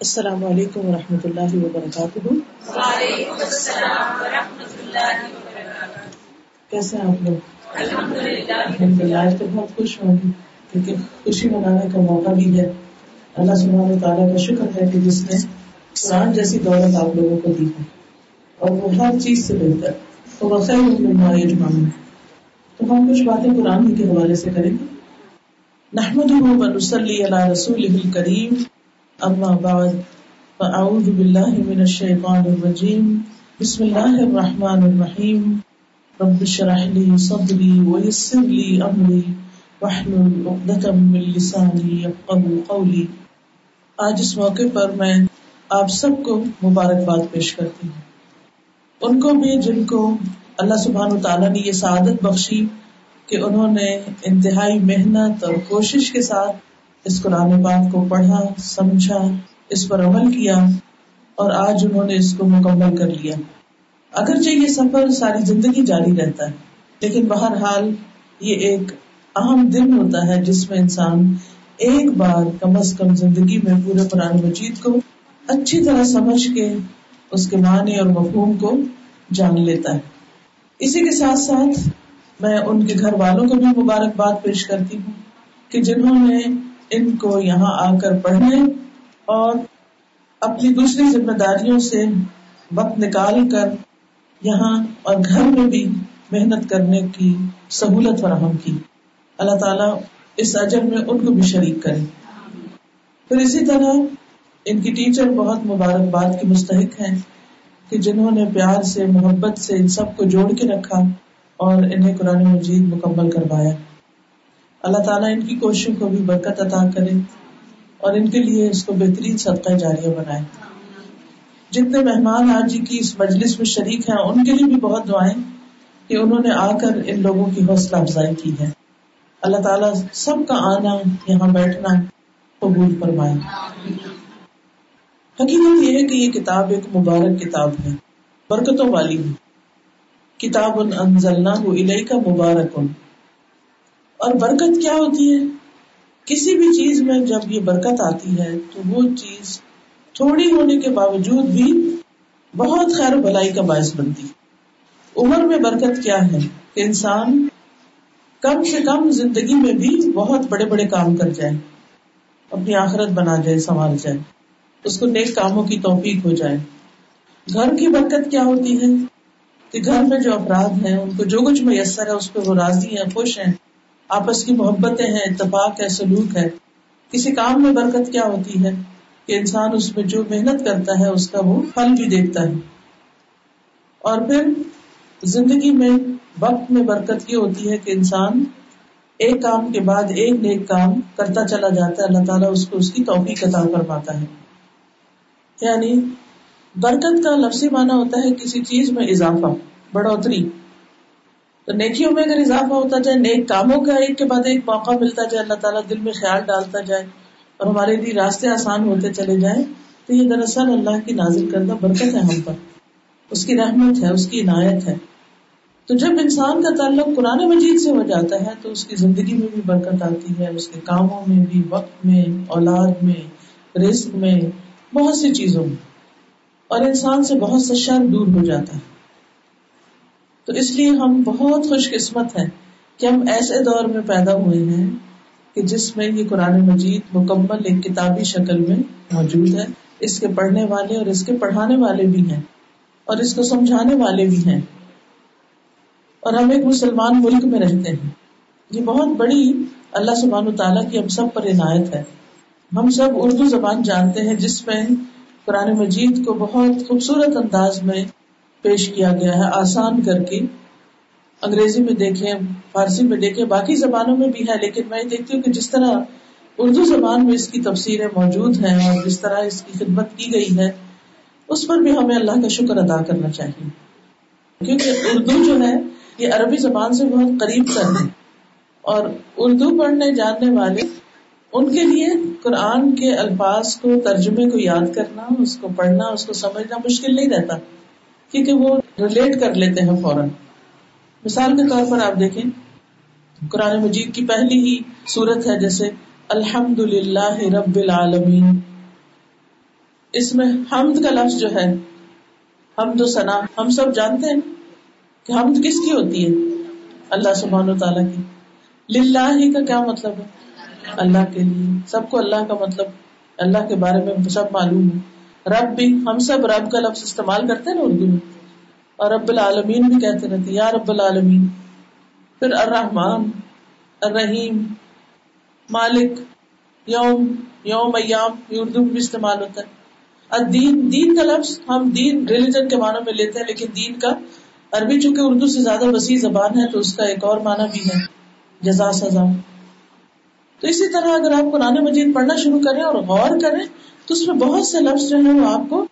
السلام علیکم و رحمۃ اللہ وبرکاتہ۔ وعلیکم السلام ورحمۃ اللہ وبرکاتہ۔ کیسے ہیں آپ لوگ؟ الحمد للہ آج تو بہت خوش ہوں گی کیونکہ خوشی منانے کا موقع بھی ہے۔ اللہ سبحانہ تعالیٰ کا شکر ہے کہ جس نے قرآن جیسی دولت آپ لوگوں کو دی ہے اور وہ ہر چیز سے بہتر تو مما یجمعون تو ہم کچھ باتیں قرآن کے حوالے سے کریں گے۔ على رسوله الكريم اما بعد فاعوذ بالله من الشيطان الرجيم. بسم الله الرحمن الرحيم. رب اشرح لي صدري ويسر لي امري واحلل عقدة من لساني يفقهوا قولي. آج اس موقع پر میں آپ سب کو مبارکباد پیش کرتی ہوں۔ ان کو بھی جن کو اللہ سبحانہ تعالیٰ نے یہ سعادت بخشی کہ انہوں نے انتہائی محنت اور کوشش کے ساتھ اس قرآن پاک کو پڑھا، سمجھا، اس پر عمل کیا اور آج انہوں نے اس کو مکمل کر لیا۔ اگرچہ یہ سفر ساری زندگی جاری رہتا ہے، لیکن بہرحال یہ ایک اہم دن ہوتا ہے جس میں انسان ایک بار کم از کم زندگی میں پورے قرآن مجید کو اچھی طرح سمجھ کے اس کے معنی اور مفہوم کو جان لیتا ہے۔ اسی کے ساتھ ساتھ میں ان کے گھر والوں کو بھی مبارکباد پیش کرتی ہوں کہ جنہوں نے ان کو یہاں آ کر پڑھنے اور اپنی دوسری ذمہ داریوں سے وقت نکال کر یہاں اور گھر میں بھی محنت کرنے کی سہولت فراہم کی۔ اللہ تعالیٰ اس اجر میں ان کو بھی شریک کرے۔ پھر اسی طرح ان کی ٹیچر بہت مبارکباد کی مستحق ہیں کہ جنہوں نے پیار سے، محبت سے ان سب کو جوڑ کے رکھا اور انہیں قرآن مجید مکمل کروایا۔ اللہ تعالیٰ ان کی کوششوں کو بھی برکت عطا کرے اور ان کے لیے اس کو بہترین صدقہ جاریہ بنائے۔ جتنے مہمان آج جی کی اس مجلس میں شریک ہیں، ان کے لیے بھی بہت دعائیں کہ انہوں نے آ کر ان لوگوں کی حوصلہ افزائی کی ہے۔ اللہ تعالیٰ سب کا آنا، یہاں بیٹھنا قبول فرمائے۔ حقیقت یہ ہے کہ یہ کتاب ایک مبارک کتاب ہے، برکتوں والی ہے۔ کتاب کا مبارک اور برکت کیا ہوتی ہے؟ کسی بھی چیز میں جب یہ برکت آتی ہے، تو وہ چیز تھوڑی ہونے کے باوجود بھی بہت خیر بھلائی کا باعث بنتی عمر میں برکت کیا ہے؟ کہ انسان کم سے کم زندگی میں بھی بہت بڑے بڑے کام کر جائے، اپنی آخرت بنا جائے سنبھال جائے، اس کو نیک کاموں کی توفیق ہو جائے۔ گھر کی برکت کیا ہوتی ہے؟ کہ گھر میں جو افراد ہیں، ان کو جو کچھ میسر ہے، اس پہ وہ راضی ہیں، خوش ہیں آپس کی محبتیں ہیں، اتفاق ہے، سلوک ہے۔ کسی کام میں برکت کیا ہوتی ہے؟ کہ انسان اس میں جو محنت کرتا ہے، اس کا وہ پھل بھی دیکھتا ہے۔ اور پھر زندگی میں وقت میں برکت یہ ہوتی ہے کہ انسان ایک کام کے بعد ایک نیک کام کرتا چلا جاتا ہے۔ اللہ تعالیٰ اس کو اس کی توفیق عطا کر پاتا ہے۔ یعنی برکت کا لفظی معنی ہوتا ہے کسی چیز میں اضافہ، بڑھوتری۔ تو نیکیوں میں اگر اضافہ ہوتا جائے، نیک کاموں کا ایک کے بعد ایک موقع ملتا جائے، اللہ تعالیٰ دل میں خیال ڈالتا جائے اور ہمارے لیے راستے آسان ہوتے چلے جائیں، تو یہ دراصل اللہ کی نازل کردہ برکت ہے ہم پر۔ اس کی رحمت ہے، اس کی عنایت ہے۔ تو جب انسان کا تعلق قرآن مجید سے ہو جاتا ہے، تو اس کی زندگی میں بھی برکت آتی ہے، اس کے کاموں میں بھی، وقت میں، اولاد میں، رزق میں، بہت سی چیزوں میں۔ اور انسان سے بہت سا شر دور ہو جاتا ہے۔ تو اس لیے ہم بہت خوش قسمت ہیں کہ ہم ایسے دور میں پیدا ہوئے ہیں کہ جس میں یہ قرآن مجید مکمل ایک کتابی شکل میں موجود ہے۔ اس کے پڑھنے والے اور اس کے پڑھانے والے بھی ہیں اور اس کو سمجھانے والے بھی ہیں۔ اور ہم ایک مسلمان ملک میں رہتے ہیں۔ یہ بہت بڑی اللہ سبحانہ تعالیٰ کی ہم سب پر عنایت ہے۔ ہم سب اردو زبان جانتے ہیں، جس میں قرآن مجید کو بہت خوبصورت انداز میں پیش کیا گیا ہے، آسان کر کے۔ انگریزی میں دیکھیں، فارسی میں دیکھیں، باقی زبانوں میں بھی ہے، لیکن میں دیکھتی ہوں کہ جس طرح اردو زبان میں اس کی تفسیریں موجود ہیں اور جس طرح اس کی خدمت کی گئی ہے، اس پر بھی ہمیں اللہ کا شکر ادا کرنا چاہیے۔ کیونکہ اردو جو ہے، یہ عربی زبان سے بہت قریب کر ہے۔ اور اردو پڑھنے جاننے والے، ان کے لیے قرآن کے الفاظ کو ترجمے کو یاد کرنا، اس کو پڑھنا، اس کو سمجھنا مشکل نہیں رہتا۔ کیونکہ وہ ریلیٹ کر لیتے ہیں فوراً۔ مثال کے طور پر آپ دیکھیں، قرآن مجید کی پہلی ہی صورت ہے جیسے الحمد للہ رب العالمین۔ اس میں حمد کا لفظ جو ہے، حمد و ثنا ہم سب جانتے ہیں کہ حمد کس کی ہوتی ہے؟ اللہ سبحان و تعالیٰ کی۔ للہ ہی کا کیا مطلب ہے؟ اللہ کے لیے۔ سب کو اللہ کا مطلب اللہ کے بارے میں سب معلوم ہے۔ رب بھی ہم سب رب کا لفظ استعمال کرتے ہیں نا اردو میں اور رب العالمین بھی کہتے رہتے یا رب العالمین۔ پھر الرحمن، الرحیم، مالک، یوم یوم ایام، یہ اردو میں بھی استعمال ہوتا ہے۔ دین دین کا لفظ ہم دین ریلیجن کے معنی میں لیتے ہیں، لیکن دین کا عربی چونکہ اردو سے زیادہ وسیع زبان ہے، تو اس کا ایک اور معنی بھی ہے، جزا سزا۔ تو اسی طرح اگر آپ قرآن مجید پڑھنا شروع کریں اور غور کریں تو اس میں بہت سے لفظ جو ہیں وہ آپ کو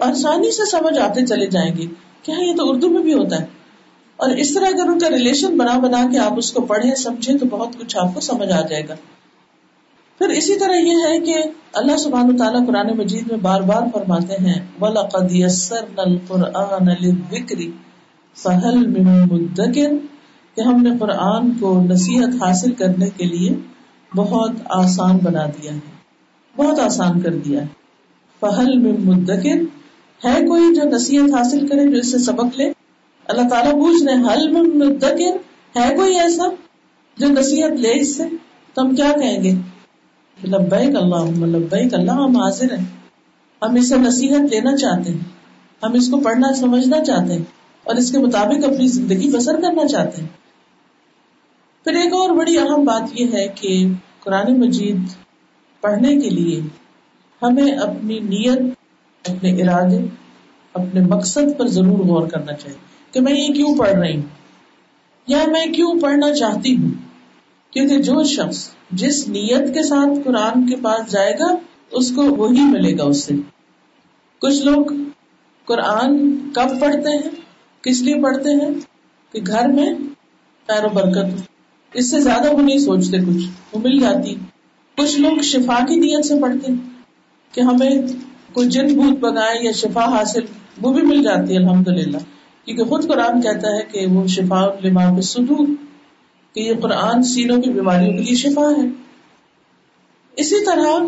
آسانی سے سمجھ آتے چلے جائیں گے کیا ہاں، یہ تو اردو میں بھی ہوتا ہے۔ اور اس طرح اگر ان کا ریلیشن بنا بنا کے آپ اس کو پڑھیں، سمجھیں، تو بہت کچھ آپ کو سمجھ آ جائے گا۔ پھر اسی طرح یہ ہے کہ اللہ سبحان تعالیٰ قرآن مجید میں بار بار فرماتے ہیں، وَلَقَدْ يَسَّرْنَا الْقُرْآنَ لِلذِّكْرِ فَهَلْ مِن مُدَّكِرٍ۔ کہ ہم نے قرآن کو نصیحت حاصل کرنے کے لیے بہت آسان بنا دیا ہے۔ بہت آسان کر دیا ہے۔ فہل میں مدکر ہے کوئی جو نصیحت حاصل کرے جو اس سے سبق لے۔ اللہ تعالیٰ پوچھ رہے حل میں مدکر ہے کوئی ایسا جو نصیحت لے اس سے؟ تو ہم کیا کہیں گے؟ لبیک اللہ لبیک اللہ ہم حاضر ہیں۔ ہم اس سے نصیحت لینا چاہتے ہیں۔ ہم اس کو پڑھنا، سمجھنا چاہتے ہیں۔ اور اس کے مطابق اپنی زندگی بسر کرنا چاہتے ہیں۔ پھر ایک اور بڑی اہم بات یہ ہے کہ قرآن مجید پڑھنے کے لیے ہمیں اپنی نیت، اپنے ارادے، اپنے مقصد پر ضرور غور کرنا چاہیے کہ میں یہ کیوں پڑھ رہی ہوں یا میں کیوں پڑھنا چاہتی ہوں؟ کیونکہ جو شخص جس نیت کے ساتھ قرآن کے پاس جائے گا، اس کو وہی ملے گا اس سے۔ کچھ لوگ قرآن کب پڑھتے ہیں؟ کس لیے پڑھتے ہیں؟ کہ گھر میں و برکت اس سے زیادہ وہ نہیں سوچتے کچھ، وہ مل جاتی۔ کچھ لوگ شفا کی نیت سے پڑھتے ہیں کہ ہمیں کوئی جن بھوت بگائے یا شفا حاصل، وہ بھی مل جاتی ہے الحمد للہ کیونکہ خود قرآن کہتا ہے کہ وہ شفا لما صدور کہ یہ قرآن سینوں کی بیماریوں کے لیے شفا ہے۔ اسی طرح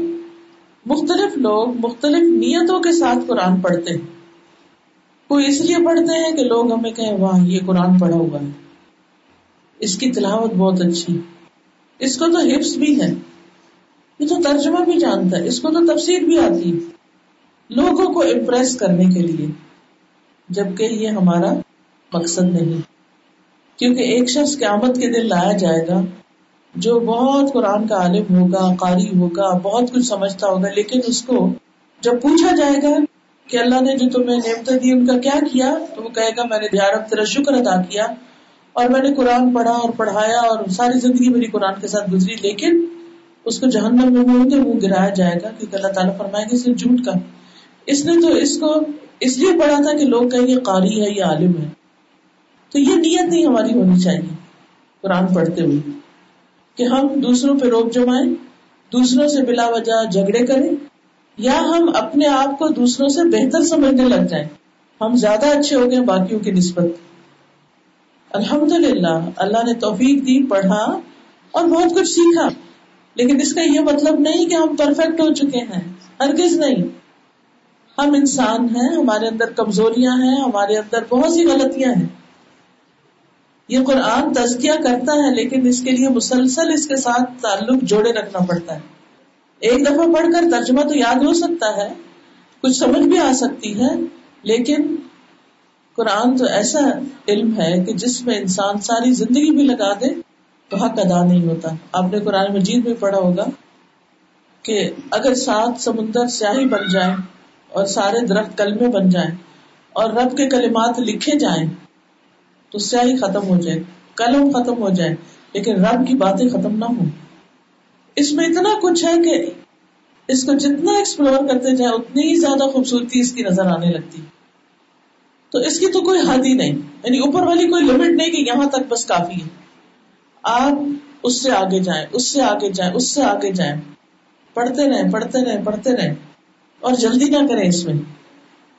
مختلف لوگ مختلف نیتوں کے ساتھ قرآن پڑھتے ہیں۔ کوئی اس لیے پڑھتے ہیں کہ لوگ ہمیں کہیں، واہ، یہ قرآن پڑھا ہوا ہے۔ اس کی تلاوت بہت اچھی ہے۔ اس کو تو حفظ بھی ہے۔ یہ تو ترجمہ بھی جانتا ہے، اس کو تو تفسیر بھی آتی ہے۔ لوگوں کو امپریس کرنے کے لیے، جبکہ یہ ہمارا مقصد نہیں۔ کیونکہ ایک شخص قیامت کے دن لایا جائے گا، جو بہت قرآن کا عالم ہوگا، قاری ہوگا، بہت کچھ سمجھتا ہوگا، لیکن اس کو جب پوچھا جائے گا کہ اللہ نے جو تمہیں نعمت دی، ان کا کیا کیا؟ تو وہ کہے گا، میں نے یارب تیرا شکر ادا کیا، اور میں نے قرآن پڑھا اور پڑھایا اور ساری زندگی میری قرآن کے ساتھ گزری، لیکن اس کو جہنم میں منہ کے منہ گرایا جائے گا کیونکہ اللہ تعالیٰ فرمائے گا صرف جھوٹ کا۔ اس نے تو اس کو اس لیے پڑھا تھا کہ لوگ کہیں یہ قاری ہے، یہ عالم ہے۔ تو یہ نیت نہیں ہماری ہونی چاہیے قرآن پڑھتے ہوئے۔ کہ ہم دوسروں پہ روک جمائیں، دوسروں سے بلا وجہ جھگڑے کریں، یا ہم اپنے آپ کو دوسروں سے بہتر سمجھنے لگ جائیں۔ ہم زیادہ اچھے ہو گئے باقیوں کی نسبت۔ الحمد للہ اللہ نے توفیق دی، پڑھا اور بہت کچھ سیکھا۔ لیکن اس کا یہ مطلب نہیں کہ ہم پرفیکٹ ہو چکے ہیں، ہرگز نہیں۔ ہم انسان ہیں، ہمارے اندر کمزوریاں ہیں، ہمارے اندر بہت سی غلطیاں ہیں۔ یہ قرآن تزکیہ کرتا ہے، لیکن اس کے لیے مسلسل اس کے ساتھ تعلق جوڑے رکھنا پڑتا ہے۔ ایک دفعہ پڑھ کر ترجمہ تو یاد ہو سکتا ہے، کچھ سمجھ بھی آ سکتی ہے، لیکن قرآن تو ایسا علم ہے کہ جس میں انسان ساری زندگی بھی لگا دے تو حق ادا نہیں ہوتا۔ آپ نے قرآن مجید میں پڑھا ہوگا کہ اگر سات سمندر سیاہی بن جائے اور سارے درخت کلمے بن جائیں اور رب کے کلمات لکھے جائیں تو سیاہی ختم ہو جائے قلم ختم ہو جائے، لیکن رب کی باتیں ختم نہ ہو اس میں اتنا کچھ ہے کہ اس کو جتنا ایکسپلور کرتے جائیں، اتنی ہی زیادہ خوبصورتی اس کی نظر آنے لگتی۔ تو اس کی تو کوئی حد ہی نہیں یعنی اوپر والی کوئی لمٹ نہیں کہ یہاں تک بس کافی ہے۔ آپ اس سے آگے جائیں، اس سے آگے جائیں، اس سے آگے جائیں۔ پڑھتے رہیں پڑھتے رہیں پڑھتے رہیں۔ اور جلدی نہ کریں اس میں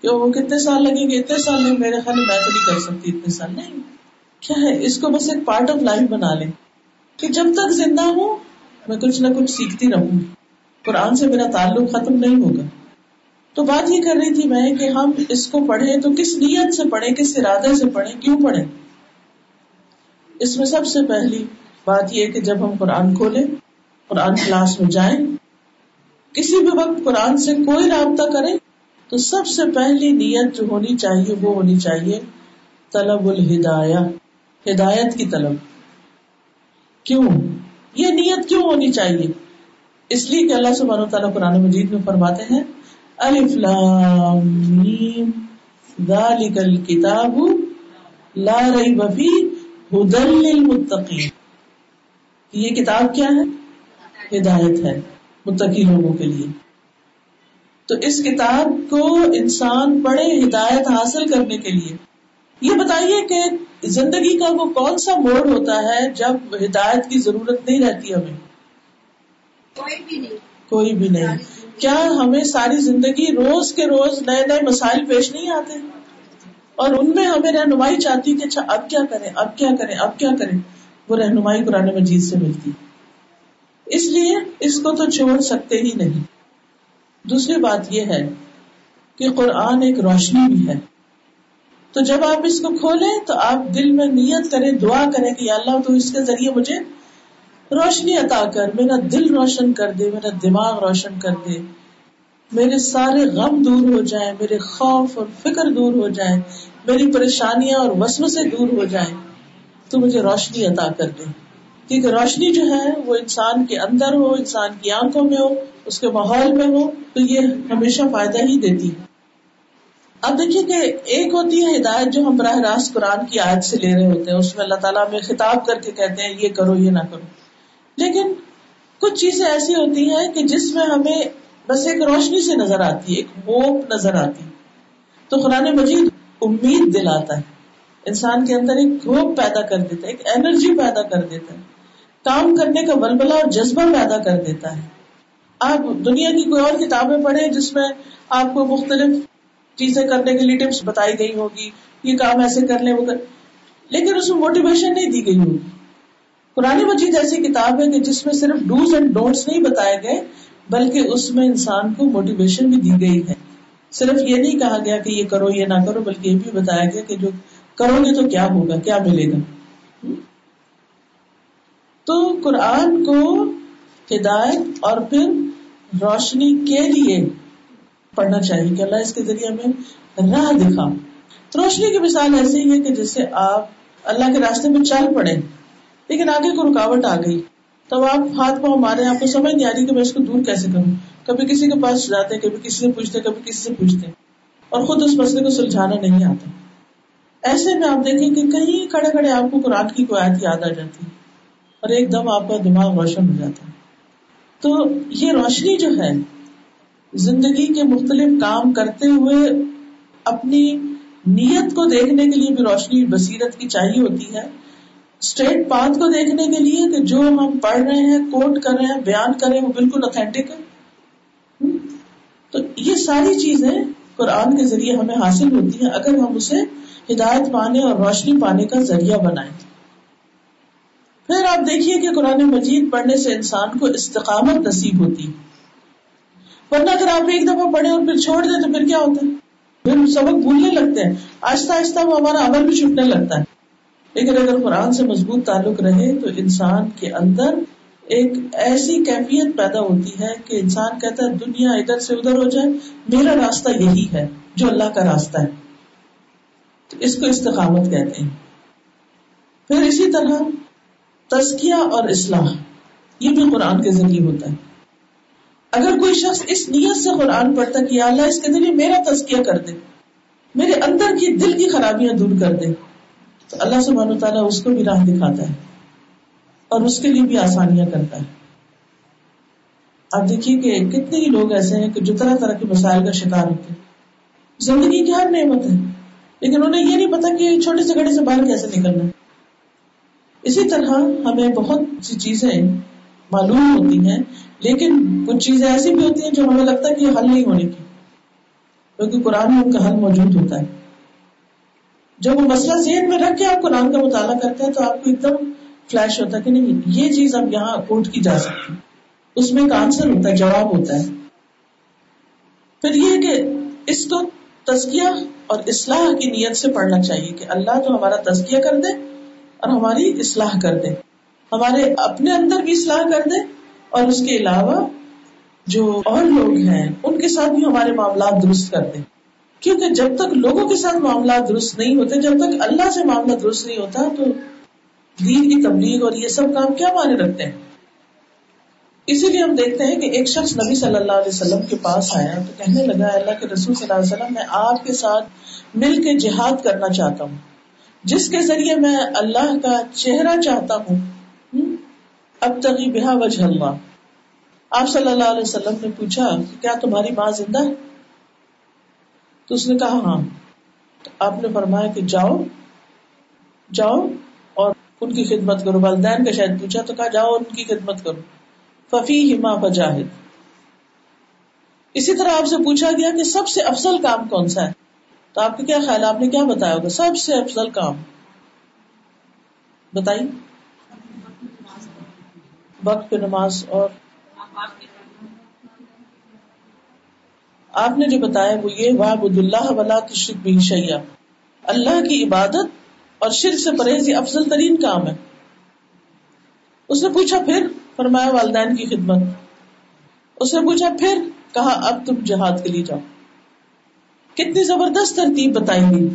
کہ وہ کتنے سال لگیں گے، اتنے سال نہیں، میرے خیال میں تو نہیں کر سکتی اتنے سال۔ نہیں، کیا ہے؟ اس کو بس ایک پارٹ آف لائف بنا لیں کہ جب تک زندہ ہوں، میں کچھ نہ کچھ سیکھتی رہوں۔ قرآن سے میرا تعلق ختم نہیں ہوگا۔ تو بات یہ کر رہی تھی میں کہ ہم اس کو پڑھیں تو کس نیت سے پڑھیں، کس ارادے سے پڑھیں، کیوں پڑھیں؟ اس میں سب سے پہلی بات یہ کہ جب ہم قرآن کھولیں، قرآن کلاس میں جائیں، کسی بھی وقت قرآن سے کوئی رابطہ کریں، تو سب سے پہلی نیت جو ہونی چاہیے وہ ہونی چاہیے طلب الہدایہ، ہدایت کی طلب۔ کیوں؟ یہ نیت کیوں ہونی چاہیے؟ اس لیے کہ اللہ سبحانہ تعالیٰ قرآن مجید میں فرماتے ہیں، الف لام میم، ذالک الکتاب لا ریب فی ہدل للمتقین۔ یہ کتاب کیا ہے؟ ہدایت ہے متقی لوگوں کے لیے۔ تو اس کتاب کو انسان پڑھے ہدایت حاصل کرنے کے لیے۔ یہ بتائیے کہ زندگی کا وہ کون سا موڑ ہوتا ہے جب ہدایت کی ضرورت نہیں رہتی ہمیں؟ کوئی بھی نہیں۔ کوئی بھی نہیں۔ کیا ہمیں ساری زندگی روز کے روز نئے نئے مسائل پیش نہیں آتے؟ اور ان میں ہمیں رہنمائی چاہتی کہ اچھا اب کیا کریں، اب کیا کریں، اب کیا کریں؟ وہ رہنمائی قرآن مجید سے ملتی۔ اس لیے اس کو تو چھوڑ سکتے ہی نہیں۔ دوسری بات یہ ہے کہ قرآن ایک روشنی بھی ہے۔ تو جب آپ اس کو کھولیں تو آپ دل میں نیت کریں، دعا کریں کہ اللہ تو اس کے ذریعے مجھے روشنی عطا کر، میرا دل روشن کر دے، میرا دماغ روشن کر دے۔ میرے سارے غم دور ہو جائیں، میرے خوف اور فکر دور ہو جائیں، میری پریشانیاں اور وسم سے دور ہو جائیں، تو مجھے روشنی عطا کر دے کیونکہ روشنی جو ہے، وہ انسان کے اندر ہو، انسان کی آنکھوں میں ہو، اس کے ماحول میں ہو، تو یہ ہمیشہ فائدہ ہی دیتی۔ اب دیکھیے کہ ایک ہوتی ہے ہدایت جو ہم براہ راست قرآن کی آیت سے لے رہے ہوتے ہیں۔ اس میں اللہ تعالیٰ میں خطاب کر کے کہتے ہیں، یہ کرو، یہ نہ کرو۔ لیکن کچھ چیزیں ایسی ہوتی ہیں کہ جس میں ہمیں بس ایک روشنی سے نظر آتی ہے، ایک ہوپ نظر آتی تو قرآن مجید امید دلاتا ہے۔ انسان کے اندر ایک ہوپ پیدا کر دیتا ہے، ایک انرجی پیدا کر دیتا ہے۔ کام کرنے کا ولبلا اور جذبہ پیدا کر دیتا ہے۔ آپ دنیا کی کوئی اور کتابیں پڑھیں جس میں آپ کو مختلف چیزیں کرنے کے لیے ٹپس بتائی گئی ہوگی، یہ کام ایسے کر لیں، وہ کر۔ لیکن اس میں موٹیویشن نہیں دی گئی ہوگی۔ قرآن مجید ایسی کتاب ہے کہ جس میں صرف ڈوز اینڈ ڈونٹس نہیں بتائے گئے بلکہ اس میں انسان کو موٹیویشن بھی دی گئی ہے۔ صرف یہ نہیں کہا گیا کہ یہ کرو، یہ نہ کرو، بلکہ یہ بھی بتایا گیا کہ جو کرو گے تو کیا ہوگا، کیا ملے گا۔ تو قرآن کو ہدایت اور پھر روشنی کے لیے پڑھنا چاہیے کہ اللہ اس کے ذریعے ہمیں راہ دکھا۔ تو روشنی کی مثال ایسی ہی ہے کہ جسے آپ اللہ کے راستے میں چل پڑے، لیکن آگے کو رکاوٹ آ گئی۔ تب آپ ہاتھ پاؤں مارے آپ کو سمجھ نہیں آ رہی کہ میں اس کو دور کیسے کروں؟ کبھی کسی کے پاس جاتے کبھی کسی سے پوچھتے کبھی کسی سے پوچھتے اور خود اس مسئلے کو سلجھانا نہیں آتا۔ ایسے میں آپ دیکھیں کہ کہیں کھڑے کھڑے آپ کو قرآن کی کوئی آیت یاد آ جاتی اور ایک دم آپ کا دماغ روشن ہو جاتا تو یہ روشنی جو ہے، زندگی کے مختلف کام کرتے ہوئے اپنی نیت کو دیکھنے کے لیے بھی روشنی، بصیرت کی چاہیے ہوتی ہے۔ اسٹریٹ پاتھ کو دیکھنے کے لیے کہ جو ہم پڑھ رہے ہیں، کوٹ کر رہے ہیں، بیان کر رہے ہیں، وہ بالکل اوتھینٹک ہے۔ تو یہ ساری چیزیں قرآن کے ذریعے ہمیں حاصل ہوتی ہیں اگر ہم اسے ہدایت پانے اور روشنی پانے کا ذریعہ بنائیں۔ پھر آپ دیکھیے کہ قرآن مجید پڑھنے سے انسان کو استقامت نصیب ہوتی ورنہ اگر آپ ایک دفعہ پڑھے اور پھر چھوڑ دیں تو پھر کیا ہوتا ہے؟ پھر سبق بھولنے لگتے ہیں۔ آہستہ آہستہ وہ ہمارا عمل بھی چھٹنے لگتا ہے۔ لیکن اگر قرآن سے مضبوط تعلق رہے تو انسان کے اندر ایک ایسی کیفیت پیدا ہوتی ہے کہ انسان کہتا ہے دنیا ادھر سے ادھر ہو جائے، میرا راستہ یہی ہے جو اللہ کا راستہ ہے۔ تو اس کو استقامت کہتے ہیں۔ پھر اسی طرح تزکیہ اور اصلاح، یہ بھی قرآن کے ذریعے ہوتا ہے۔ اگر کوئی شخص اس نیت سے قرآن پڑھتا کہ اللہ اس کے ذریعے میرا تزکیہ کر دے، میرے اندر کی دل کی خرابیاں دور کر دے تو اللہ سبحانہ تعالیٰ اس کو بھی راہ دکھاتا ہے اور اس کے لیے بھی آسانیاں کرتا ہے۔ اب دیکھیے کہ کتنے ہی لوگ ایسے ہیں کہ جو طرح طرح کے مسائل کا شکار ہوتے ہیں۔ زندگی کی ہر نعمت ہے، لیکن انہیں یہ نہیں پتا کہ چھوٹے سے گڑے سے باہر کیسے نکلنا اسی طرح ہمیں بہت سی چیزیں معلوم ہوتی ہیں، لیکن کچھ چیزیں ایسی بھی ہوتی ہیں جو ہمیں لگتا ہے کہ یہ حل نہیں ہونے کی۔ کیونکہ قرآن میں ان کا حل موجود ہوتا ہے۔ جب وہ مسئلہ ذہن میں رکھ کے آپ قرآن کا مطالعہ کرتے ہیں تو آپ کو ایک دم فلیش ہوتا ہے کہ نہیں، یہ چیز اب یہاں کوٹ کی جا سکتی۔ اس میں ایک آنسر ہوتا ہے، جواب ہوتا ہے۔ پھر یہ کہ اس کو تزکیہ اور اصلاح کی نیت سے پڑھنا چاہیے کہ اللہ تو ہمارا تزکیہ کر دے اور ہماری اصلاح کر دے۔ ہمارے اپنے اندر بھی اصلاح کر دے اور اس کے علاوہ جو اور لوگ ہیں، ان کے ساتھ بھی ہمارے معاملات درست کر دیں کیونکہ جب تک لوگوں کے ساتھ معاملات درست نہیں ہوتے جب تک اللہ سے معاملہ درست نہیں ہوتا، تو دین کی تبلیغ اور یہ سب کام کیا مانے رکھتے ہیں؟ اسی لیے ہم دیکھتے ہیں کہ ایک شخص نبی صلی اللہ علیہ وسلم کے پاس آیا تو کہنے لگا اللہ کے رسول صلی اللہ علیہ وسلم، میں آپ کے ساتھ مل کے جہاد کرنا چاہتا ہوں، جس کے ذریعے میں اللہ کا چہرہ چاہتا ہوں۔ اب تغی بحا وجہ اللہ۔ آپ صلی اللہ علیہ وسلم نے پوچھا کہ کیا تمہاری ماں زندہ ہے؟ تو اس نے کہا ہاں. تو آپ نے فرمایا کہ جاؤ جاؤ اور ان کی خدمت کرو۔ والدین کا شاید پوچھا تو کہا، جاؤ اور ان کی خدمت کرو۔ ففی ہما بجاہد اسی طرح آپ سے پوچھا گیا کہ سب سے افضل کام کون سا ہے؟ تو آپ کا کیا خیال؟ آپ نے کیا بتایا ہوگا؟ سب سے افضل کام۔ بتائیے۔ وقت پہ نماز اور آپ نے جو بتایا وہ یہ واب اللہ ولا تشرک بھی شیا اللہ کی عبادت اور شرک سے پرہیز یہ افضل ترین کام ہے۔ اس نے پوچھا پھر، فرمایا والدین کی خدمت۔ اس نے پوچھا پھر، کہا اب تم جہاد کے لیے جاؤ۔ کتنی زبردست ترتیب بتائی گئی۔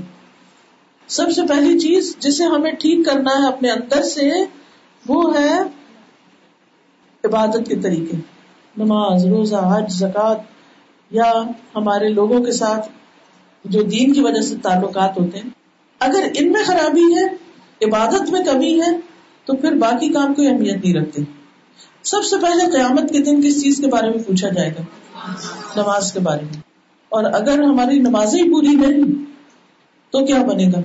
سب سے پہلی چیز جسے ہمیں ٹھیک کرنا ہے اپنے اندر سے، وہ ہے عبادت کے طریقے۔ نماز، روزہ، حج زکات یا ہمارے لوگوں کے ساتھ جو دین کی وجہ سے تعلقات ہوتے ہیں، اگر ان میں خرابی ہے، عبادت میں کمی ہے، تو پھر باقی کام کوئی اہمیت نہیں رکھتے۔ سب سے پہلے قیامت کے دن کس چیز کے بارے میں پوچھا جائے گا؟ نماز کے بارے میں۔ اور اگر ہماری نمازیں پوری نہیں، تو کیا بنے گا؟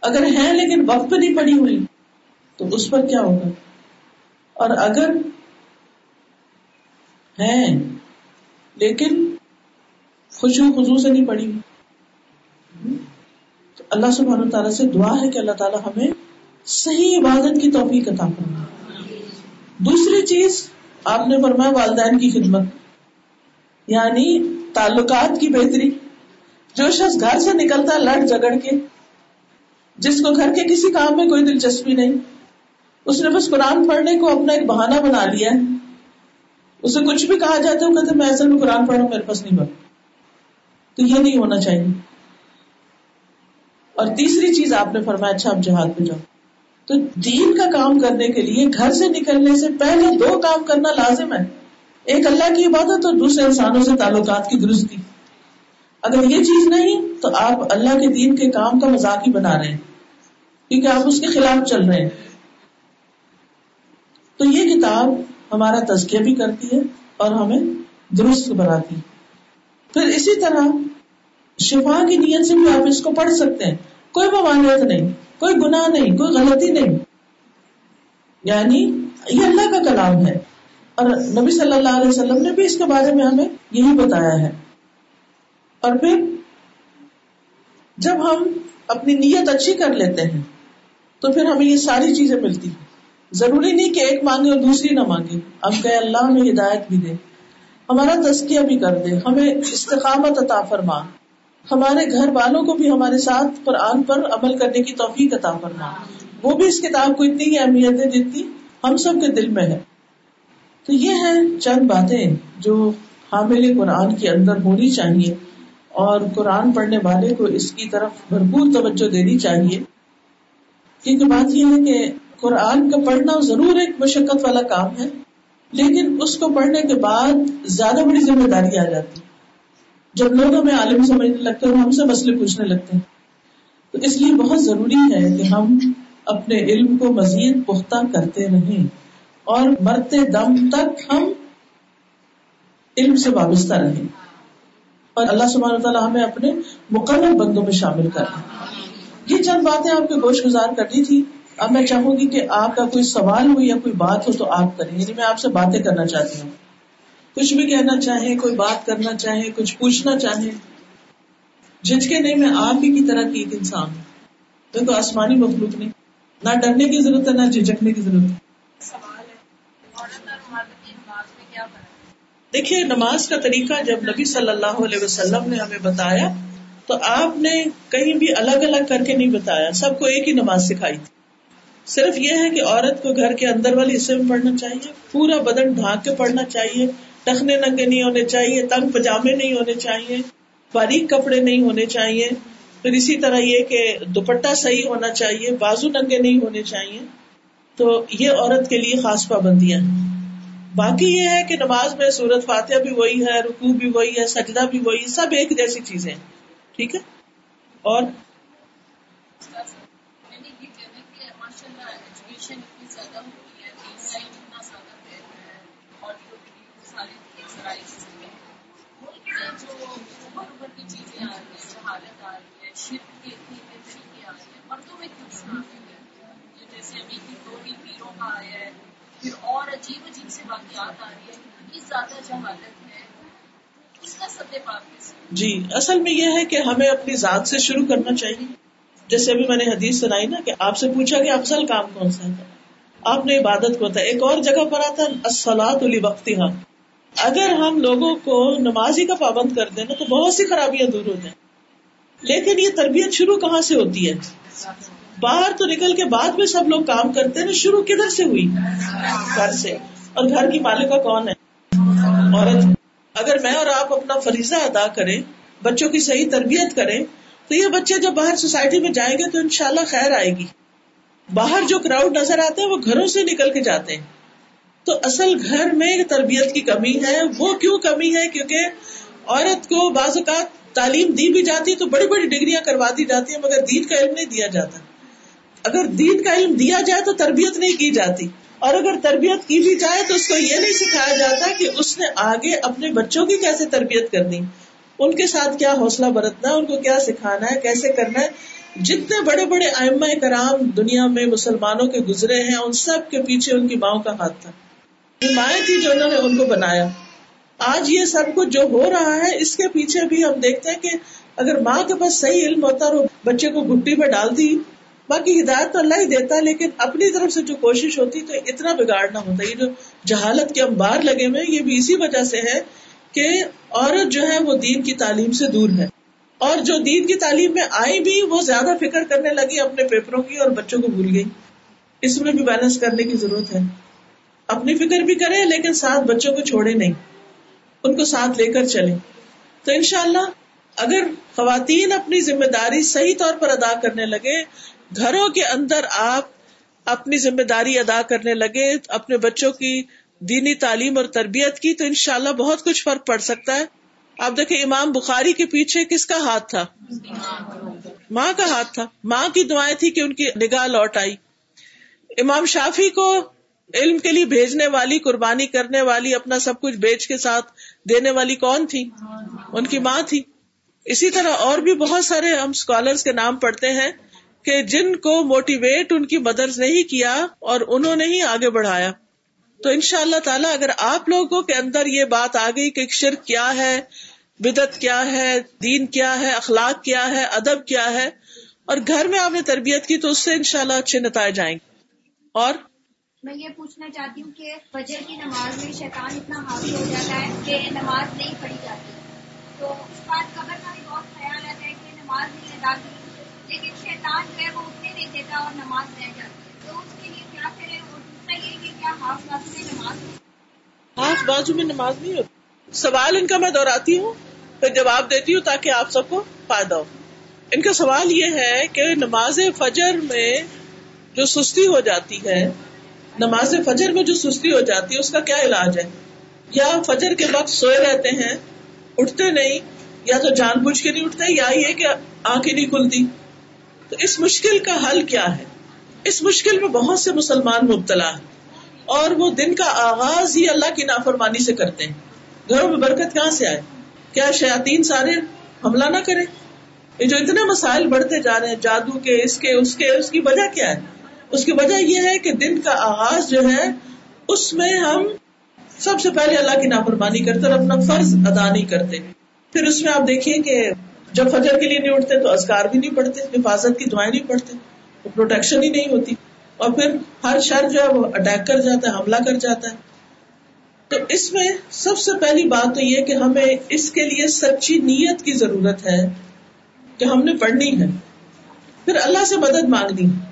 اگر ہیں لیکن وقت پہ نہیں پڑی ہوئی، تو اس پر کیا ہوگا؟ اور اگر ہیں لیکن خوشی خزو سے نہیں پڑی تو اللہ سبحانہ تعالیٰ سے دعا ہے کہ اللہ تعالیٰ ہمیں صحیح عبادت کی توفیق عطا فرمائے۔ دوسری چیز آپ نے فرمایا والدین کی خدمت یعنی تعلقات کی بہتری۔ جو شخص گھر سے نکلتا لڑ جگڑ کے، جس کو گھر کے کسی کام میں کوئی دلچسپی نہیں، اس نے بس قرآن پڑھنے کو اپنا ایک بہانہ بنا لیا ہے۔ اسے کچھ بھی کہا جاتا ہے، وہ کہتے میں اصل میں قرآن پڑھوں، میرے پاس نہیں بڑھ تو یہ نہیں ہونا چاہیے۔ اور تیسری چیز آپ نے فرمایا اچھا آپ جہاد پہ جاؤ۔ تو دین کا کام کرنے کے لیے گھر سے نکلنے سے پہلے دو کام کرنا لازم ہے۔ ایک اللہ کی عبادت اور دوسرے انسانوں سے تعلقات کی درستی اگر یہ چیز نہیں، تو آپ اللہ کے دین کے کام کا مذاق ہی بنا رہے ہیں۔ کیونکہ آپ اس کے خلاف چل رہے ہیں۔ تو یہ کتاب ہمارا تزکیہ بھی کرتی ہے اور ہمیں درست بناتی ہے۔ پھر اسی طرح شفا کی نیت سے بھی آپ اس کو پڑھ سکتے ہیں۔ کوئی ممانعت نہیں، کوئی گناہ نہیں، کوئی غلطی نہیں۔ یعنی یہ اللہ کا کلام ہے۔ اور نبی صلی اللہ علیہ وسلم نے بھی اس کے بارے میں ہمیں یہی بتایا ہے۔ اور پھر جب ہم اپنی نیت اچھی کر لیتے ہیں، تو پھر ہمیں یہ ساری چیزیں ملتی ہیں۔ ضروری نہیں کہ ایک مانگے اور دوسری نہ مانگے۔ اب کہ اللہ ہمیں ہدایت بھی دے۔ ہمارا تزکیہ بھی کر دے، ہمیں استقامت عطا فرما۔ ہمارے گھر والوں کو بھی ہمارے ساتھ قرآن پر عمل کرنے کی توفیق عطا فرما۔ وہ بھی اس کتاب کو اتنی ہی اہمیت ہے جتنی ہم سب کے دل میں ہے۔ تو یہ ہے چند باتیں جو حامل قرآن کے اندر ہونی چاہیے اور قرآن پڑھنے والے کو اس کی طرف بھرپور توجہ دینی چاہیے۔ کیونکہ بات یہ ہے کہ قرآن کا پڑھنا ضرور ایک مشقت والا کام ہے۔ لیکن اس کو پڑھنے کے بعد زیادہ بڑی ذمہ داری آ جاتی۔ جب لوگ ہمیں عالم سمجھنے لگتے ہیں ہم سے مسئلے پوچھنے لگتے ہیں، تو اس لیے بہت ضروری ہے کہ ہم اپنے علم کو مزید پختہ کرتے رہیں اور مرتے دم تک ہم علم سے وابستہ رہیں۔ اور اللہ سبحانہ تعالیٰ ہمیں اپنے مقرر بندوں میں شامل کر یہ چند باتیں آپ کے گوشت گزار کرنی تھی۔ اب میں چاہوں گی کہ آپ کا کوئی سوال ہو یا کوئی بات ہو تو آپ کریں۔ یعنی میں آپ سے باتیں کرنا چاہتی ہوں۔ کچھ بھی کہنا چاہیں، کوئی بات کرنا چاہیں، کچھ پوچھنا چاہیں۔ جھجکے نہیں، میں آپ ہی کی طرح کی ایک انسان ہوں۔ تو آسمانی مخلوق نہیں۔ نہ ڈرنے کی ضرورت ہے، نہ جھجکنے کی ضرورت ہے۔ دیکھیے، نماز کا طریقہ جب نبی صلی اللہ علیہ وسلم نے ہمیں بتایا تو آپ نے کہیں بھی الگ الگ کر کے نہیں بتایا۔ سب کو ایک ہی نماز سکھائی تھی۔ صرف یہ ہے کہ عورت کو گھر کے اندر والے حصے میں پڑھنا چاہیے، پورا بدن ڈھانک کے پڑھنا چاہیے، ٹخنے ننگے نہیں ہونے چاہیے، تنگ پجامے نہیں ہونے چاہیے، باریک کپڑے نہیں ہونے چاہیے۔ پھر اسی طرح یہ کہ دوپٹہ صحیح ہونا چاہیے، بازو ننگے نہیں ہونے چاہیے۔ تو یہ عورت کے لیے خاص پابندیاں ہیں۔ باقی یہ ہے کہ نماز میں سورت فاتحہ بھی وہی ہے رکو بھی وہی ہے، سجدہ بھی وہی سب ایک جیسی چیزیں ٹھیک ہے؟ اور چیزیں آ رہی ہیں جہالت آ رہی ہے، شرک کے اتنے طریقے آ رہے ہیں۔ مردوں میں اتنی شناخت ہے جیسے ابھی کی پیروں کا آیا ہے، پھر اور عجیب عجیب سے واقعات آ رہی ہے اتنی زیادہ جہالت ہے، اس کا سب جی اصل میں یہ ہے کہ ہمیں اپنی ذات سے شروع کرنا چاہیے۔ جیسے ابھی میں نے حدیث سنائی نا کہ آپ سے پوچھا کہ افضل کام کون سا ہے؟ آپ نے عبادت کو تھا، ایک اور جگہ پر آتا السلاط علی وقتی اگر ہم لوگوں کو نمازی کا پابند کر دیں نا، تو بہت سی خرابیاں دور ہو جائیں۔ لیکن یہ تربیت شروع کہاں سے ہوتی ہے؟ باہر تو نکل کے بعد میں سب لوگ کام کرتے ہیں، شروع کدھر سے ہوئی؟ گھر سے۔ اور گھر کی مالکہ کون ہے؟ عورت۔ اگر میں اور آپ اپنا فریضہ ادا کریں، بچوں کی صحیح تربیت کریں، تو یہ بچے جب باہر سوسائٹی میں جائیں گے تو انشاءاللہ خیر آئے گی۔ باہر جو کراؤڈ نظر آتے ہیں وہ گھروں سے نکل کے جاتے ہیں۔ تو اصل گھر میں تربیت کی کمی ہے۔ وہ کیوں کمی ہے؟ کیونکہ عورت کو بعض اوقات تعلیم دی بھی جاتی ہے تو بڑی بڑی ڈگریاں کروا دی جاتی ہیں، مگر دین کا علم نہیں دیا جاتا۔ اگر دین کا علم دیا جائے تو تربیت نہیں کی جاتی۔ اور اگر تربیت کی بھی جائے تو اس کو یہ نہیں سکھایا جاتا کہ اس نے آگے اپنے بچوں کی کیسے تربیت کرنی۔ ان کے ساتھ کیا حوصلہ برتنا ہے ان کو کیا سکھانا ہے، کیسے کرنا ہے۔ جتنے بڑے بڑے ائمہ کرام دنیا میں مسلمانوں کے گزرے ہیں، ان سب کے پیچھے ان کی ماؤں کا ہاتھ تھا۔ مائیں تھی جو انہوں نے ان کو بنایا۔ آج یہ سب کچھ جو ہو رہا ہے، اس کے پیچھے بھی ہم دیکھتے ہیں کہ اگر ماں کے پاس صحیح علم ہوتا اور بچے کو گٹی میں ڈال دی، باقی ہدایت تو اللہ ہی دیتا، لیکن اپنی طرف سے جو کوشش ہوتی تو اتنا بگاڑنا ہوتا۔ یہ جو جہالت کے امبار لگے ہوئے یہ بھی اسی وجہ سے ہے کہ عورت جو ہے وہ دین کی تعلیم سے دور ہے۔ اور جو دین کی تعلیم میں آئی بھی، وہ زیادہ فکر کرنے لگی اپنے پیپروں کی اور بچوں کو بھول گئی۔ اس میں بھی بیلنس کرنے کی ضرورت ہے۔ اپنی فکر بھی کرے لیکن ساتھ بچوں کو چھوڑے نہیں۔ ان کو ساتھ لے کر چلے تو انشاءاللہ، اگر خواتین اپنی ذمہ داری صحیح طور پر ادا کرنے لگے، گھروں کے اندر آپ اپنی ذمہ داری ادا کرنے لگے، اپنے بچوں کی دینی تعلیم اور تربیت کی، تو انشاءاللہ بہت کچھ فرق پڑ سکتا ہے۔ آپ دیکھیں، امام بخاری کے پیچھے کس کا ہاتھ تھا؟ ماں کا ہاتھ تھا۔ ماں کی دعائیں تھی کہ ان کی نگاہ لوٹ آئی۔ امام شافی کو علم کے لیے بھیجنے والی، قربانی کرنے والی، اپنا سب کچھ بیچ کے ساتھ دینے والی کون تھی؟ ان کی ماں تھی۔ اسی طرح اور بھی بہت سارے ہم اسکالرس کے نام پڑھتے ہیں کہ جن کو موٹیویٹ ان کی مدرس نہیں کیا اور انہوں نے ہی آگے بڑھایا۔ تو ان شاء اللہ تعالیٰ اگر آپ لوگوں کے اندر یہ بات آ گئی کہ شرک کیا ہے بدت کیا ہے، دین کیا ہے، اخلاق کیا ہے، ادب کیا ہے، اور گھر میں آپ نے تربیت کی تو اس سے ان شاء اللہ اچھے نتائج جائیں گے اور میں یہ پوچھنا چاہتی ہوں کہ فجر کی نماز میں شیطان اتنا حاوی ہو جاتا ہے کہ نماز نہیں پڑھی جاتی۔ تو اس بات کا بھی بہت خیال رہتا ہے کہ نماز نہیں ادا کی لیکن شیطان جو ہے وہ اٹھنے نہیں دیتا اور نماز رہ جاتی۔ ہے تو اس کے لیے کیا کرے اور دوسرا یہ کہ کیا ہاف بازو میں نماز ہاف بازو میں نماز نہیں ہوتی۔ سوال ان کا میں دہراتی ہوں، پھر جواب دیتی ہوں تاکہ آپ سب کو فائدہ ہو۔ ان کا سوال یہ ہے کہ نماز فجر میں جو سستی ہو جاتی ہے نماز فجر میں جو سستی ہو جاتی ہے، اس کا کیا علاج ہے؟ یا فجر کے وقت سوئے رہتے ہیں، اٹھتے نہیں، یا تو جان بوجھ کے نہیں اٹھتے، یا یہ کہ آنکھیں نہیں کھلتی۔ تو اس مشکل کا حل کیا ہے؟ اس مشکل میں بہت سے مسلمان مبتلا اور وہ دن کا آغاز ہی اللہ کی نافرمانی سے کرتے ہیں۔ گھروں میں برکت کہاں سے آئے؟ کیا شیاتین سارے حملہ نہ کرے یہ جو اتنے مسائل بڑھتے جا رہے ہیں، جادو کے، اس کے اس کے، اس کی وجہ کیا ہے؟ اس کی وجہ یہ ہے کہ دن کا آغاز جو ہے، اس میں ہم سب سے پہلے اللہ کی نافرمانی کرتے اور اپنا فرض ادا نہیں کرتے۔ پھر اس میں آپ دیکھیے کہ جب فجر کے لیے نہیں اٹھتے تو ازکار بھی نہیں پڑھتے، حفاظت کی دعائیں نہیں پڑھتے تو پروٹیکشن ہی نہیں ہوتی۔ اور پھر ہر شر جو ہے وہ اٹیک کر جاتا ہے، حملہ کر جاتا ہے۔ تو اس میں سب سے پہلی بات تو یہ کہ ہمیں اس کے لیے سچی نیت کی ضرورت ہے کہ ہم نے پڑھنی ہے۔ پھر اللہ سے مدد مانگنی ہے۔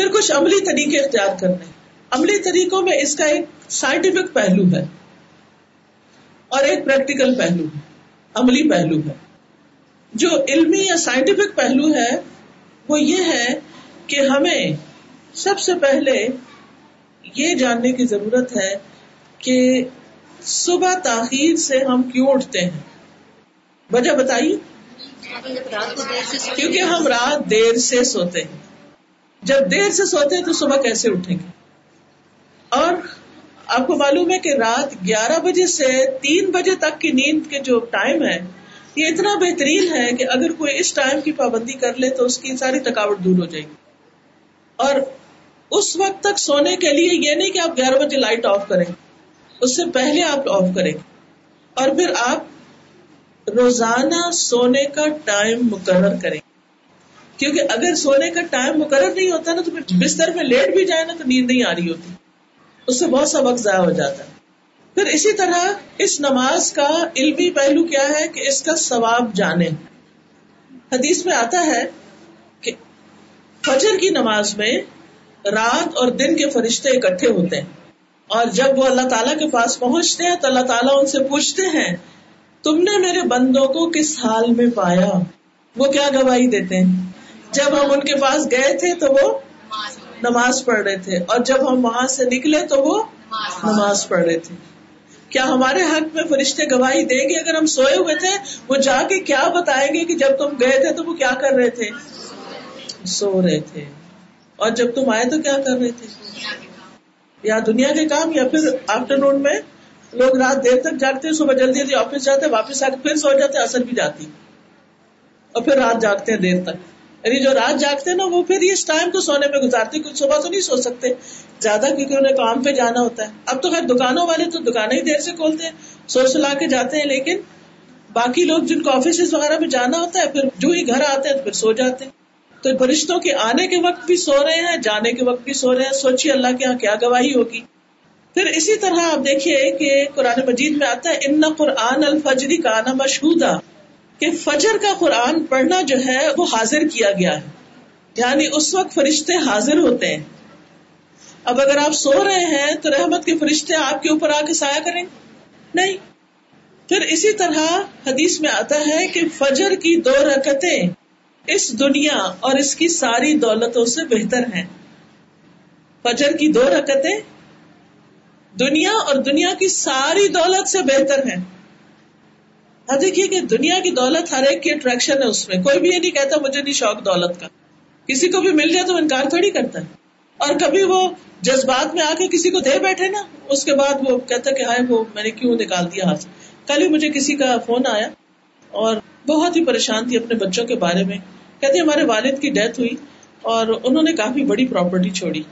پھر کچھ عملی طریقے اختیار کرنے۔ عملی طریقوں میں اس کا ایک سائنٹیفک پہلو ہے اور ایک پریکٹیکل پہلو ہے، عملی پہلو ہے۔ جو علمی یا سائنٹیفک پہلو ہے، وہ یہ ہے کہ ہمیں سب سے پہلے یہ جاننے کی ضرورت ہے کہ صبح تاخیر سے ہم کیوں اٹھتے ہیں۔ وجہ بتائیے؟ کیونکہ ہم رات دیر سے سوتے ہیں۔ جب دیر سے سوتے ہیں تو صبح کیسے اٹھیں گے؟ اور آپ کو معلوم ہے کہ رات گیارہ بجے سے تین بجے تک کی نیند کے جو ٹائم ہے، یہ اتنا بہترین ہے کہ اگر کوئی اس ٹائم کی پابندی کر لے تو اس کی ساری تھکاوٹ دور ہو جائے گی۔ اور اس وقت تک سونے کے لیے یہ نہیں کہ آپ گیارہ بجے لائٹ آف کریں، اس سے پہلے آپ آف کریں۔ اور پھر آپ روزانہ سونے کا ٹائم مقرر کریں۔ کیونکہ اگر سونے کا ٹائم مقرر نہیں ہوتا نا تو پھر بستر میں لیٹ بھی جائے نا تو نیند نہیں آ رہی ہوتی۔ اس سے بہت سا وقت ضائع ہو جاتا۔ ہے پھر اسی طرح اس نماز کا علمی پہلو کیا ہے کہ اس کا ثواب جانے۔ حدیث میں آتا ہے کہ فجر کی نماز میں رات اور دن کے فرشتے اکٹھے ہوتے ہیں۔ اور جب وہ اللہ تعالیٰ کے پاس پہنچتے ہیں تو اللہ تعالیٰ ان سے پوچھتے ہیں، تم نے میرے بندوں کو کس حال میں پایا؟ وہ کیا گواہی دیتے ہیں؟ جب ہم ان کے پاس گئے تھے تو وہ نماز پڑھ رہے تھے۔ اور جب ہم وہاں سے نکلے تو وہ نماز پڑھ رہے تھے۔ کیا ہمارے حق میں فرشتے گواہی دیں گے اگر ہم سوئے ہوئے تھے؟ وہ جا کے کیا بتائیں گے کہ جب تم گئے تھے تو وہ کیا کر رہے تھے؟ سو رہے تھے۔ اور جب تم آئے تو کیا کر رہے تھے؟ یا دنیا کے کام یا پھر آفٹر نون میں لوگ رات دیر تک جاگتے صبح جلدی جلدی آفس جاتے واپس آ کے پھر سو جاتے اثر بھی جاتی۔ اور پھر رات جاگتے ہیں دیر تک۔ یعنی جو رات جاگتے نا، وہ پھر اس ٹائم کو سونے میں گزارتے کچھ صبح تو نہیں سو سکتے۔ زیادہ کیونکہ انہیں کام پہ جانا ہوتا ہے۔ اب تو خیر دکانوں والے تو دکانیں ہی دیر سے کھولتے ہیں سو سلا کے جاتے ہیں، لیکن باقی لوگ جن کو آفس وغیرہ میں جانا ہوتا ہے، پھر جو ہی گھر آتے ہیں تو پھر سو جاتے ہیں۔ تو فرشتوں کے آنے کے وقت بھی سو رہے ہیں، جانے کے وقت بھی سو رہے ہیں۔ سوچیے اللہ کے یہاں کیا گواہی ہوگی۔ پھر اسی طرح آپ دیکھیے کہ قرآن مجید میں آتا ہے، ان قرآن الفجری کا نا مشہور کہ فجر کا قرآن پڑھنا جو ہے وہ حاضر کیا گیا ہے۔ یعنی اس وقت فرشتے حاضر ہوتے ہیں۔ اب اگر آپ سو رہے ہیں تو رحمت کے فرشتے آپ کے اوپر آ کے سایہ کریں۔ نہیں۔ پھر اسی طرح حدیث میں آتا ہے کہ فجر کی دو رکتیں اس دنیا اور اس کی ساری دولتوں سے بہتر ہیں۔ فجر کی دو رکتیں دنیا اور دنیا کی ساری دولت سے بہتر ہیں۔ ہاں دیکھیے کہ دنیا کی دولت ہر ایک کی اٹریکشن ہے اس میں۔ کوئی بھی یہ نہیں کہتا مجھے نہیں شوق دولت کا۔ کسی کو بھی مل جائے تو انکار تھوڑی کرتا ہے۔ اور کبھی وہ جذبات میں آ کے کسی کو دے بیٹھے نا، اس کے بعد وہ کہتا کہ ہائے وہ میں نے کیوں نکال دیا ہاتھ؟ کل ہی مجھے کسی کا فون آیا اور بہت ہی پریشان تھی اپنے بچوں کے بارے میں۔ کہتے ہمارے والد کی ڈیتھ ہوئی اور انہوں نے کافی بڑی پراپرٹی چھوڑی۔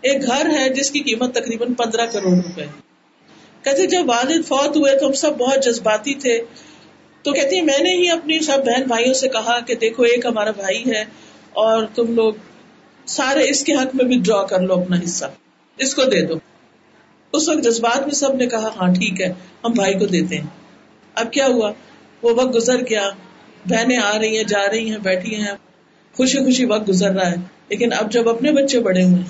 ایک گھر ہے جس کی قیمت تقریباً پندرہ کروڑ روپے کہتے جب والد فوت ہوئے تو ہم سب بہت جذباتی تھے۔ تو کہتی میں نے ہی اپنی سب بہن بھائیوں سے کہا کہ دیکھو، ایک ہمارا بھائی ہے اور تم لوگ سارے اس کے حق میں بھی ڈرا کر لو اپنا حصہ۔ اس کو دے دو۔ اس وقت جذبات میں سب نے کہا ہاں ٹھیک ہے، ہم بھائی کو دیتے ہیں۔ اب کیا ہوا؟ وہ وقت گزر گیا۔ بہنیں آ رہی ہیں، جا رہی ہیں، بیٹھی ہیں۔ خوشی خوشی وقت گزر رہا ہے۔ لیکن اب جب اپنے بچے بڑے ہوئے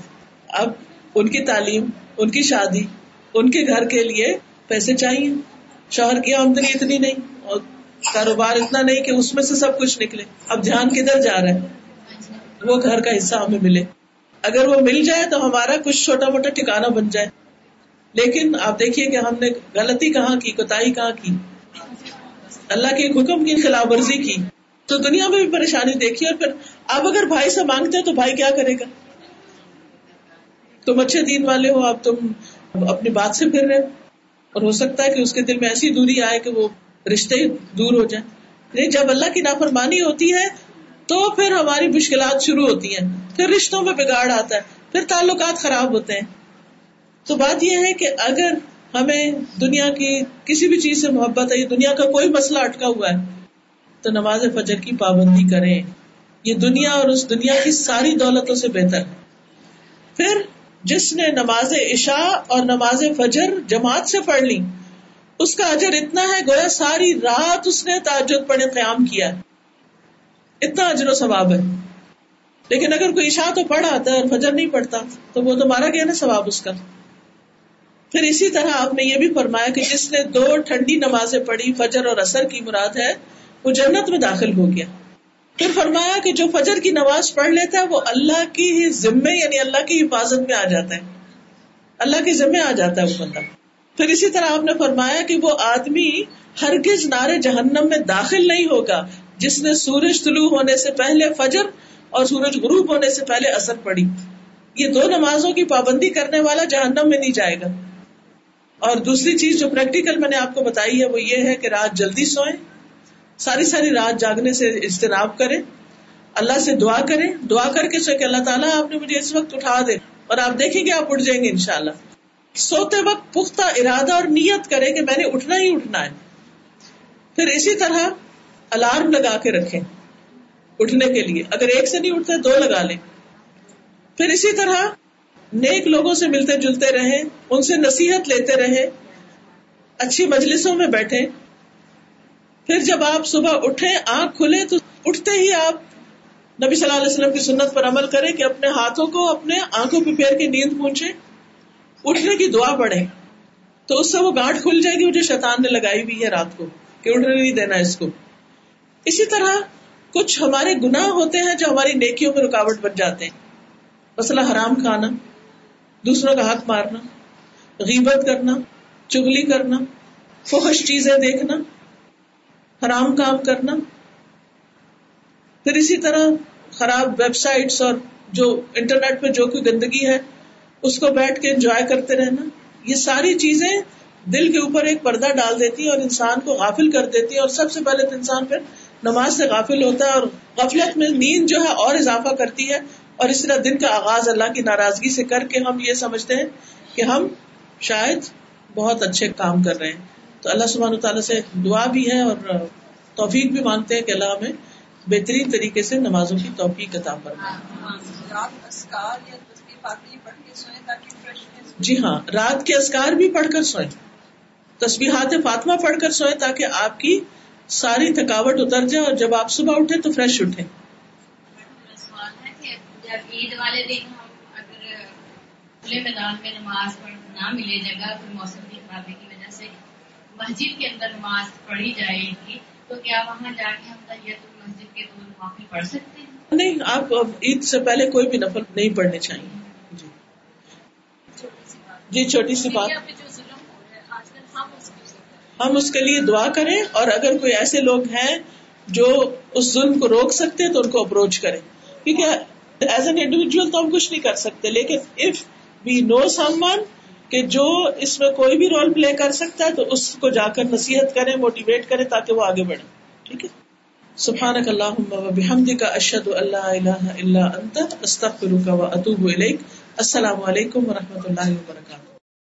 اب ان کی تعلیم، ان کی شادی ان کے گھر کے لیے پیسے چاہیے۔ شوہر کی آمدنی اتنی نہیں اور کاروبار اتنا نہیں کہ اس میں سے سب کچھ نکلے۔ اب دھیان کدھر جا رہا ہے؟ وہ گھر کا حصہ ہمیں ملے۔ اگر وہ مل جائے تو ہمارا کچھ چھوٹا موٹا ٹھکانا بن جائے۔ لیکن آپ دیکھیے کہ ہم نے غلطی کہاں کی کوتا کہاں کی؟ اللہ کے حکم کی خلاف ورزی کی۔ تو دنیا میں بھی پریشانی دیکھی اور پھر آپ اگر بھائی سے مانگتے تو بھائی کیا کرے گا؟ تم اچھے دین والے ہو، آپ تم اپنی بات سے پھر رہے۔ اور ہو سکتا ہے کہ اس کے دل میں ایسی دوری آئے کہ وہ رشتے دور ہو جائیں۔ نہیں، جب اللہ کی نافرمانی ہوتی ہے تو پھر ہماری مشکلات شروع ہوتی ہیں۔ پھر رشتوں میں بگاڑ آتا ہے۔ پھر تعلقات خراب ہوتے ہیں۔ تو بات یہ ہے کہ اگر ہمیں دنیا کی کسی بھی چیز سے محبت ہے دنیا کا کوئی مسئلہ اٹکا ہوا ہے، تو نماز فجر کی پابندی کریں۔ یہ دنیا اور اس دنیا کی ساری دولتوں سے بہتر۔ ہے پھر جس نے نماز عشاء اور نماز فجر جماعت سے پڑھ لی، اس کا اجر اتنا ہے، گویا ساری رات اس نے تعجد پڑھے، قیام کیا اتنا اجر و ثواب ہے۔ لیکن اگر کوئی عشاء تو پڑھ آتا ہے اور فجر نہیں پڑھتا، تو وہ تو مارا گیا نا ثواب اس کا۔ پھر اسی طرح آپ نے یہ بھی فرمایا کہ جس نے دو ٹھنڈی نمازیں پڑھی، فجر اور اثر کی مراد ہے، وہ جنت میں داخل ہو گیا۔ پھر فرمایا کہ جو فجر کی نماز پڑھ لیتا ہے وہ اللہ کی ذمے یعنی اللہ کی حفاظت میں آ جاتا ہے۔ اللہ کے ذمے آ جاتا ہے وہ بندہ۔ پھر اسی طرح آپ نے فرمایا کہ وہ آدمی ہرگز نارے جہنم میں داخل نہیں ہوگا، جس نے سورج طلوع ہونے سے پہلے فجر اور سورج غروب ہونے سے پہلے اثر پڑی یہ دو نمازوں کی پابندی کرنے والا جہنم میں نہیں جائے گا۔ اور دوسری چیز جو پریکٹیکل میں نے آپ کو بتائی ہے وہ یہ ہے کہ رات جلدی سوئیں۔ ساری ساری رات جاگنے سے اجتناب کریں، اللہ سے دعا کریں، دعا کر کے کہ اللہ تعالیٰ آپ نے مجھے اس وقت اٹھا دے اور آپ دیکھیں گے آپ اٹھ جائیں گے انشاءاللہ۔ سوتے وقت پختہ ارادہ اور نیت کرے کہ میں نے اٹھنا ہی اٹھنا ہے۔ پھر اسی طرح الارم لگا کے رکھے اٹھنے کے لیے۔ اگر ایک سے نہیں اٹھتے، دو لگا لیں۔ پھر اسی طرح نیک لوگوں سے ملتے جلتے رہے ان سے نصیحت لیتے رہے اچھی مجلسوں میں بیٹھے پھر جب آپ صبح اٹھے آنکھ کھلے تو اٹھتے ہی آپ نبی صلی اللہ علیہ وسلم کی سنت پر عمل کرے کہ اپنے ہاتھوں کو، اپنے آنکھوں پہ پھیر کے نیند پہنچے اٹھنے کی دعا پڑھے تو اس سے وہ گانٹ کھل جائے گی جو شیطان نے لگائی ہوئی ہے رات کو کہ اٹھنے نہیں دینا اس کو۔ اسی طرح کچھ ہمارے گناہ ہوتے ہیں جو ہماری نیکیوں میں رکاوٹ بن جاتے ہیں۔ مسئلہ حرام کھانا، دوسروں کا حق مارنا، غیبت کرنا، چگلی کرنا فوہش چیزیں دیکھنا۔ حرام کام کرنا۔ پھر اسی طرح خراب ویب سائٹس اور جو انٹرنیٹ پہ جو کوئی گندگی ہے، اس کو بیٹھ کے انجوائے کرتے رہنا۔ یہ ساری چیزیں دل کے اوپر ایک پردہ ڈال دیتی ہیں اور انسان کو غافل کر دیتی ہیں اور سب سے پہلے تو انسان پھر نماز سے غافل ہوتا ہے اور غفلت میں نیند جو ہے اور اضافہ کرتی ہے۔ اور اس طرح دن کا آغاز اللہ کی ناراضگی سے کر کے ہم یہ سمجھتے ہیں کہ ہم شاید بہت اچھے کام کر رہے ہیں۔ تو اللہ سبحانہ تعالیٰ سے دعا بھی ہے اور توفیق بھی مانگتے ہیں کہ اللہ ہمیں بہترین طریقے سے نمازوں کی توفیق عطا فرمائے۔ جی ہاں رات کے ازکار بھی پڑھ کر سوئیں۔ تصبیحات فاطمہ پڑھ کر سوئیں تاکہ آپ کی ساری تھکاوٹ اتر جائے اور جب آپ صبح اٹھے تو فریش اٹھے عید والے دن اگر کھلے میدان میں نماز نہ ملے جگہ موسم کی خرابی کی وجہ سے مسجد کے اندر نماز پڑھی جائے گی تو کیا وہاں جا کے ہم تحیت مسجد کے دو نوافل پڑھ سکتے ہیں؟ نہیں آپ عید سے پہلے کوئی بھی نفل نہیں پڑھنے چاہیے۔ جی۔ چھوٹی سی بات۔ ہم اس کے لیے دعا کریں۔ اور اگر کوئی ایسے لوگ ہیں جو اس ظلم کو روک سکتے تو ان کو اپروچ کریں۔ کیونکہ ایز این انڈیویجل تو ہم کچھ نہیں کر سکتے لیکن if we know some one کہ جو اس میں کوئی بھی رول پلے کر سکتا ہے تو اس کو جا کر نصیحت کرے موٹیویٹ کرے تاکہ وہ آگے بڑھے۔ ٹھیک ہے؟ سبحان اللہ بحمد کا اشد اللہ اللہ اللہ انت، استغفرک و اتوب الیک۔ السلام علیکم و رحمۃ اللہ وبرکاتہ۔